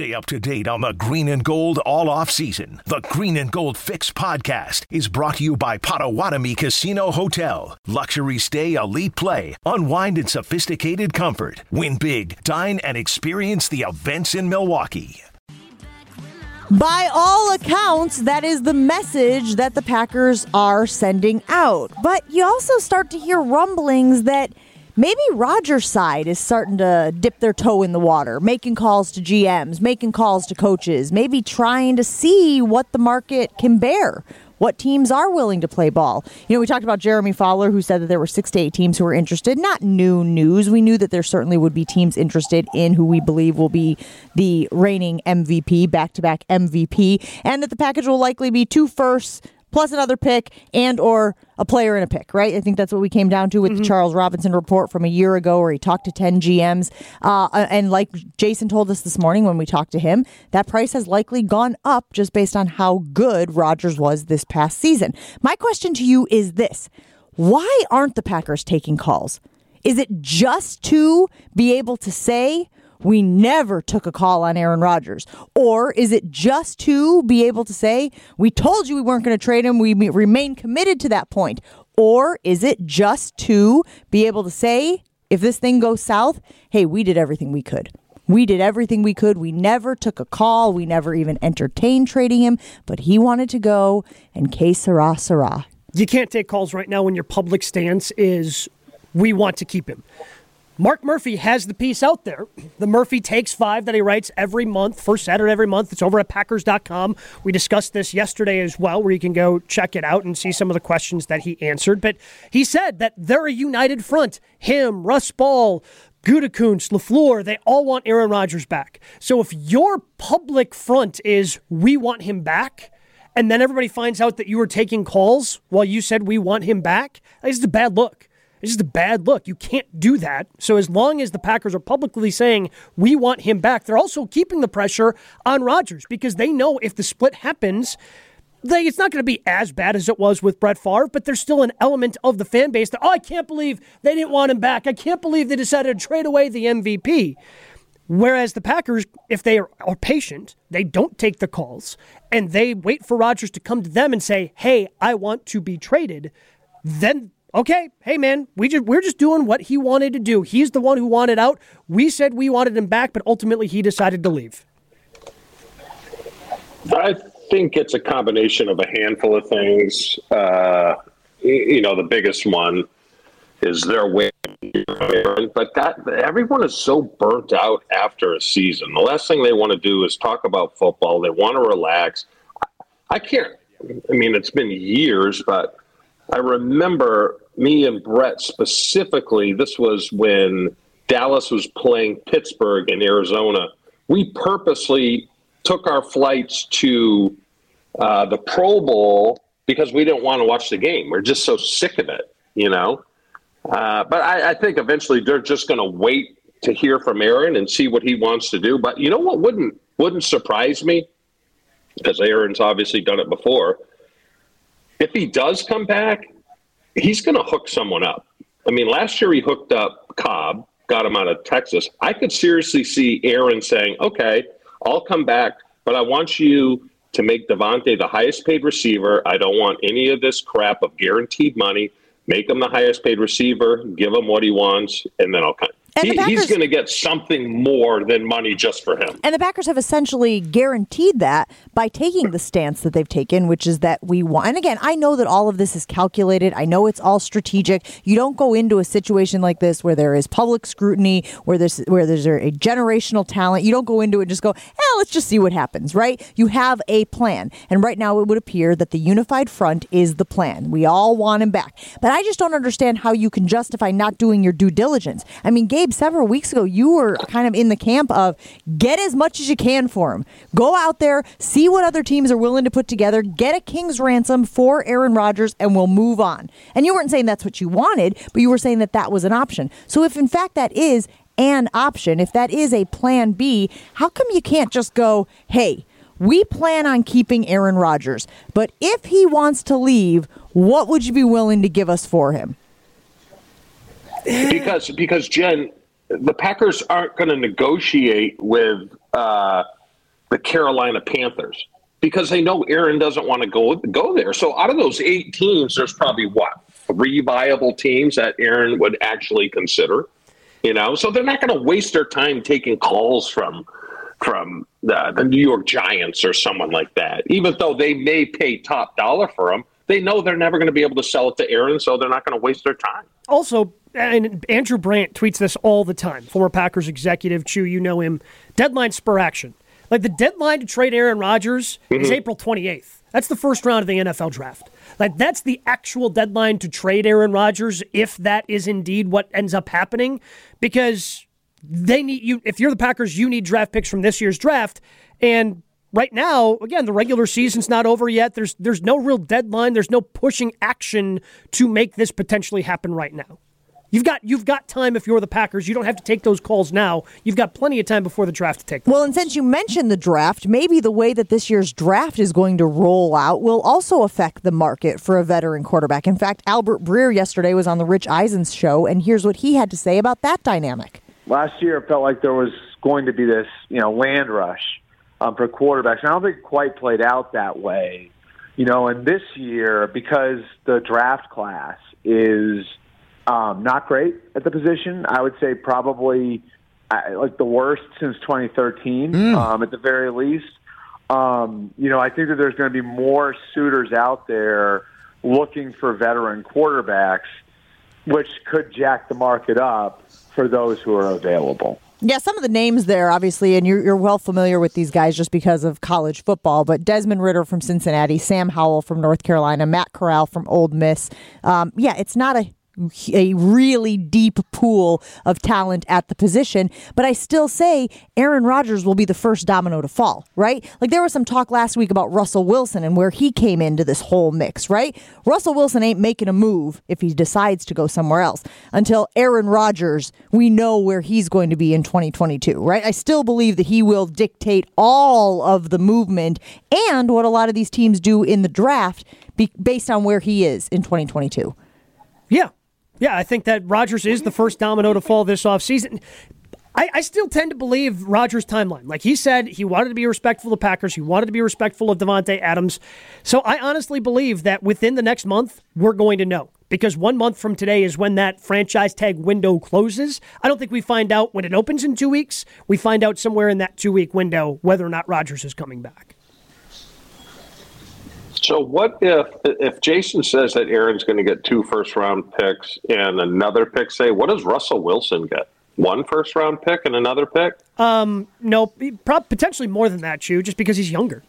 Stay up to date on the green and gold all off season. The Green and Gold Fix podcast is brought to you by Potawatomi Casino Hotel. Luxury stay, elite play, unwind in sophisticated comfort. Win big, dine, and experience the events in Milwaukee. By all accounts, that is the message that the Packers are sending out. But you also start to hear rumblings that maybe Rodgers' side is starting to dip their toe in the water, making calls to GMs, making calls to coaches, maybe trying to see what the market can bear. What teams are willing to play ball? You know, we talked about Jeremy Fowler, who said that there were six to eight teams who were interested. Not new news. We knew that there certainly would be teams interested in who we believe will be the reigning MVP, back to back MVP, and that the package will likely be two firsts plus another pick and or a player and a pick, right? I think that's what we came down to with mm-hmm. the Charles Robinson report from a year ago where he talked to 10 GMs. Uh, and like Jason told us this morning when we talked to him, that price has likely gone up just based on how good Rodgers was this past season. My question to you is this. Why aren't the Packers taking calls? Is it just to be able to say, we never took a call on Aaron Rodgers? Or is it just to be able to say, we told you we weren't going to trade him, we remain committed to that point? Or is it just to be able to say, if this thing goes south, hey, we did everything we could? We did everything we could. We never took a call. We never even entertained trading him, but he wanted to go, and que sera, sera. You can't take calls right now when your public stance is we want to keep him. Mark Murphy has the piece out there. The Murphy Takes Five that he writes every month, first Saturday every month. It's over at Packers.com. We discussed this yesterday as well, where you can go check it out and see some of the questions that he answered. But he said that they're a united front. Him, Russ Ball, Gutekunst, LaFleur, they all want Aaron Rodgers back. So if your public front is we want him back, and then everybody finds out that you were taking calls while you said we want him back, it's a bad look. It's just a bad look. You can't do that. So as long as the Packers are publicly saying we want him back, they're also keeping the pressure on Rodgers because they know if the split happens, they, it's not going to be as bad as it was with Brett Favre, but there's still an element of the fan base that, oh, I can't believe they didn't want him back. I can't believe they decided to trade away the MVP. Whereas the Packers, if they are, are, patient, they don't take the calls and they wait for Rodgers to come to them and say, "Hey, I want to be traded." Then okay, hey man, we just we're just doing what he wanted to do. He's the one who wanted out. We said we wanted him back, but ultimately he decided to leave. I think it's a combination of a handful of things. Uh, you know, the biggest one is their win, but that everyone is so burnt out after a season. The last thing they want to do is talk about football. They want to relax. I can't. I mean, it's been years, but I remember me and Brett specifically, this was when Dallas was playing Pittsburgh in Arizona. We purposely took our flights to uh, the Pro Bowl because we didn't want to watch the game. We're just so sick of it, you know? Uh, but I, I think eventually they're just going to wait to hear from Aaron and see what he wants to do. But you know what wouldn't wouldn't surprise me? Because Aaron's obviously done it before if he does come back, he's going to hook someone up. I mean, last year he hooked up Cobb, got him out of Texas. I could seriously see Aaron saying, okay, I'll come back, but I want you to make Davante the highest paid receiver. I don't want any of this crap of guaranteed money. Make him the highest paid receiver, give him what he wants, and then I'll come. He, Packers, he's going to get something more than money just for him. And the Packers have essentially guaranteed that by taking the stance that they've taken, which is that we want. And again, I know that all of this is calculated. I know it's all strategic. You don't go into a situation like this where there is public scrutiny, where there's where there's a generational talent. You don't go into it and just go, "Hey, let's just see what happens." Right? You have a plan, and right now it would appear that the unified front is the plan. We all want him back, but I just don't understand how you can justify not doing your due diligence. I mean, Gabe, several weeks ago, you were kind of in the camp of get as much as you can for him. Go out there, see what other teams are willing to put together, get a king's ransom for Aaron Rodgers, and we'll move on. And you weren't saying that's what you wanted, but you were saying that that was an option. So if in fact that is an option, if that is a plan B, how come you can't just go, hey, we plan on keeping Aaron Rodgers, but if he wants to leave, what would you be willing to give us for him? because because Jen, the Packers aren't going to negotiate with uh, the Carolina Panthers because they know Aaron doesn't want to go go there. So out of those eight teams, there's probably what three viable teams that Aaron would actually consider. You know, so they're not going to waste their time taking calls from from the, the New York Giants or someone like that. Even though they may pay top dollar for them, they know they're never going to be able to sell it to Aaron, so they're not going to waste their time. Also, and Andrew Brandt tweets this all the time. Former Packers executive, Chew, you know him. Deadline spur action. Like the deadline to trade Aaron Rodgers mm-hmm. is April 28th. That's the first round of the NFL draft. Like that's the actual deadline to trade Aaron Rodgers if that is indeed what ends up happening because they need you if you're the Packers you need draft picks from this year's draft and right now, again, the regular season's not over yet. There's there's no real deadline. There's no pushing action to make this potentially happen right now. You've got you've got time if you're the Packers. You don't have to take those calls now. You've got plenty of time before the draft to take them. Well, and since you mentioned the draft, maybe the way that this year's draft is going to roll out will also affect the market for a veteran quarterback. In fact, Albert Breer yesterday was on the Rich Eisen's show, and here's what he had to say about that dynamic. Last year, it felt like there was going to be this, you know, land rush um, for quarterbacks. And I don't think it quite played out that way. You know, and this year, because the draft class is um, not great at the position, I would say probably uh, like the worst since 2013, mm. um, at the very least. Um, you know, I think that there's going to be more suitors out there looking for veteran quarterbacks, which could jack the market up for those who are available. Yeah, some of the names there, obviously, and you're, you're well familiar with these guys just because of college football. But Desmond Ridder from Cincinnati, Sam Howell from North Carolina, Matt Corral from Ole Miss. Um, yeah, it's not a a really deep pool of talent at the position. But I still say Aaron Rodgers will be the first domino to fall, right? Like there was some talk last week about Russell Wilson and where he came into this whole mix, right? Russell Wilson ain't making a move if he decides to go somewhere else until Aaron Rodgers, we know where he's going to be in 2022, right? I still believe that he will dictate all of the movement and what a lot of these teams do in the draft based on where he is in 2022. Yeah, yeah, I think that Rodgers is the first domino to fall this offseason. I, I still tend to believe Rodgers' timeline. Like he said, he wanted to be respectful of Packers. He wanted to be respectful of Davante Adams. So I honestly believe that within the next month, we're going to know. Because one month from today is when that franchise tag window closes. I don't think we find out when it opens in two weeks. We find out somewhere in that two week window whether or not Rodgers is coming back. So what if if Jason says that Aaron's going to get two first round picks and another pick? Say, what does Russell Wilson get? One first round pick and another pick? Um, no, potentially more than that, Chew, just because he's younger.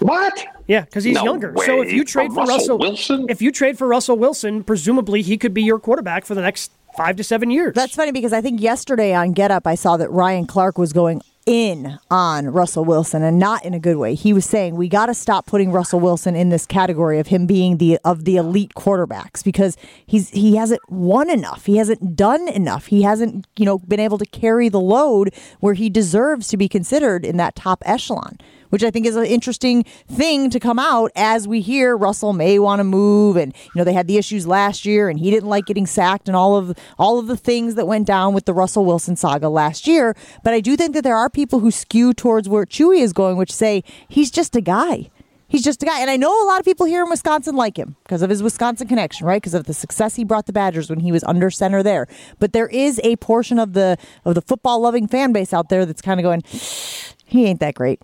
What? Yeah, because he's no younger. Way. So if you trade for Russell, Russell Wilson, if you trade for Russell Wilson, presumably he could be your quarterback for the next five to seven years. That's funny because I think yesterday on Get Up I saw that Ryan Clark was going in on Russell Wilson and not in a good way. He was saying we got to stop putting Russell Wilson in this category of him being the of the elite quarterbacks because he's he hasn't won enough. He hasn't done enough. He hasn't, you know, been able to carry the load where he deserves to be considered in that top echelon which I think is an interesting thing to come out as we hear Russell may want to move, and you know they had the issues last year, and he didn't like getting sacked, and all of all of the things that went down with the Russell Wilson saga last year. But I do think that there are people who skew towards where Chewy is going, which say he's just a guy. He's just a guy. And I know a lot of people here in Wisconsin like him because of his Wisconsin connection, right? Because of the success he brought the Badgers when he was under center there. But there is a portion of the of the football loving fan base out there that's kind of going, he ain't that great.